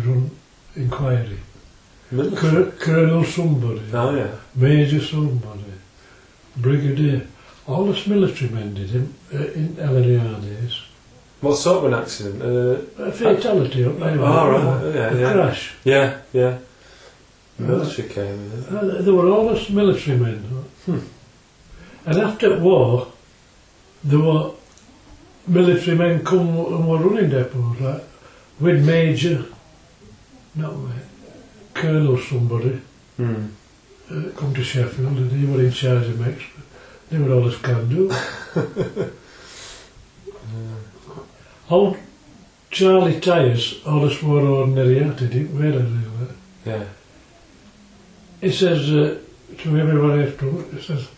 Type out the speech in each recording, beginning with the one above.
run inquiry. Col- Colonel somebody, Oh yeah. Major somebody, Brigadier. All us military men did in, uh, in days. What sort of an accident? Uh, A fatality up there. Oh, right, yeah, a yeah. crash. yeah, yeah. Military came in. Uh, there were all us military men. Hmm. And after war, there were military men come and were running depots, like with Major, not Ma- Colonel somebody, Hmm. uh, come to Sheffield and he were in charge of Mex. They were all us can do. Old Charlie Tyres, all us were ordinary at it, didn't wear it. Yeah. He says uh, to everyone else, he says,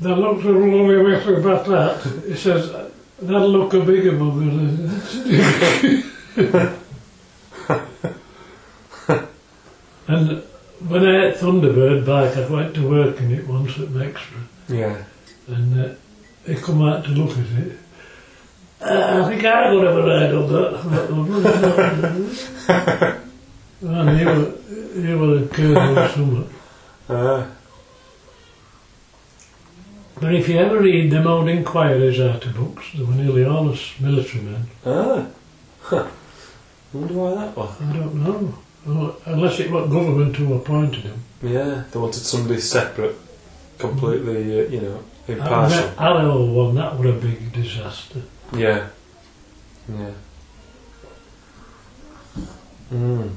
that looks a lonely way about that. He says, that'll look a bigger bugger. and when I had Thunderbird back, I went to work in it once at Mexborough, Yeah. and uh, they come out to look at it. Uh, I think I would have ride on that. and he was, he was a colonel or something. Uh, But if you ever read them old inquiries out of books, they were nearly all us military men. ah. Huh. Wonder why that was. I don't know. Unless it was government who appointed him. Yeah, they wanted somebody separate, completely, uh, you know, impartial. That Arrow one, that were a big disaster. Yeah. Yeah. Mm.